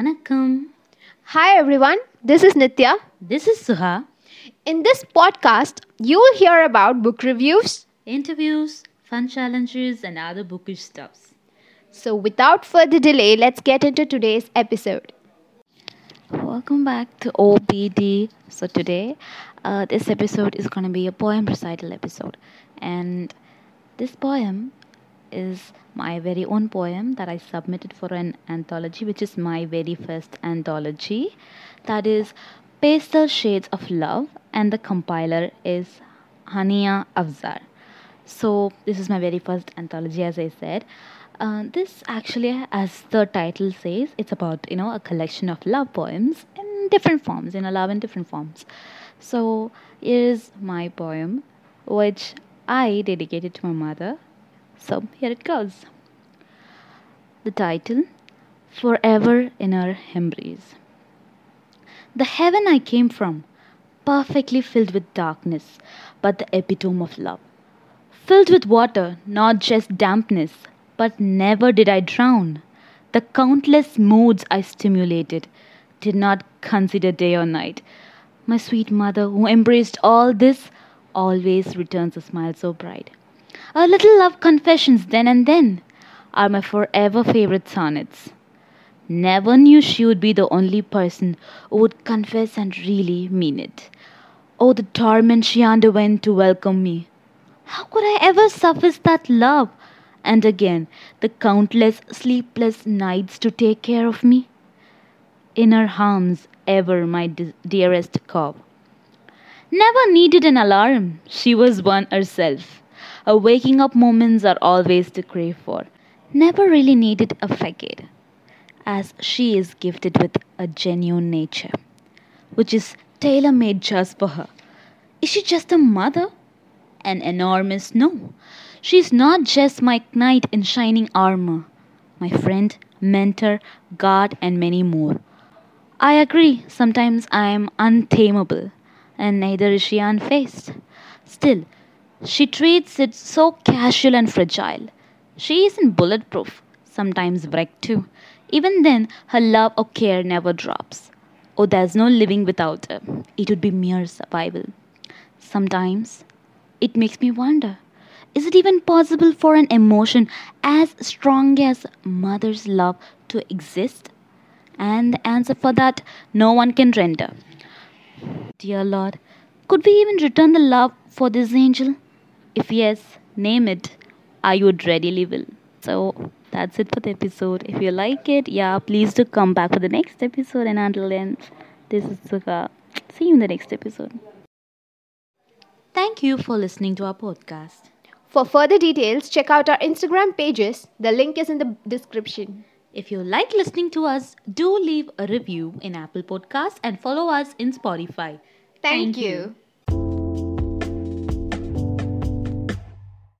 Vanakkam. Hi everyone, this is Nitya. This is Suha. In this podcast, you will hear about book reviews. Interviews, fun challenges, and other bookish stuffs. So, without further delay, let's get into today's episode. Welcome back to OBD. So today, uh, this episode is going to be a poem recital episode, and this poem is my very own poem that I submitted for an anthology, which is my very first anthology. That is Pastel Shades of Love, and the compiler is Hania Afzar. So this is my very first anthology, as I said. Uh, this actually, as the title says, it's about you know a collection of love poems in different forms, in a love in different forms. So here's my poem, which I dedicated to my mother. So here it goes. The title, Forever in Her Embrace. The heaven I came from, perfectly filled with darkness, but the epitome of love. Filled with water, not just dampness, but never did I drown. The countless moods I stimulated did not consider day or night. My sweet mother, who embraced all this, always returns a smile so bright. Our little love confessions then and then are my forever favorite sonnets. Never knew she would be the only person who would confess and really mean it. Oh, the torment she underwent to welcome me. How could I ever suffice that love? And again, the countless sleepless nights to take care of me. In her arms, ever my de- dearest cove. Never needed an alarm, she was one herself. Her waking up moments are always to crave for. Never really needed a facade, as she is gifted with a genuine nature, which is tailor made just for her. Is she just a mother? An enormous no. She's not just my knight in shining armor, my friend, mentor, guard, and many more. I agree, sometimes I am untamable, and neither is she unfaced. Still, she treats it so casual and fragile. She isn't bulletproof, sometimes wrecked too. Even then, her love or care never drops. Oh, there's no living without her. It would be mere survival. Sometimes, it makes me wonder is it even possible for an emotion as strong as mother's love to exist? And the answer for that, no one can render. Dear Lord, could we even return the love for this angel? If yes, name it. I would readily will. So that's it for the episode. If you like it, yeah, please do come back for the next episode. And until then, this is Sukha. See you in the next episode. Thank you for listening to our podcast. For further details, check out our Instagram pages. The link is in the description. If you like listening to us, do leave a review in Apple Podcasts and follow us in Spotify. Thank, you.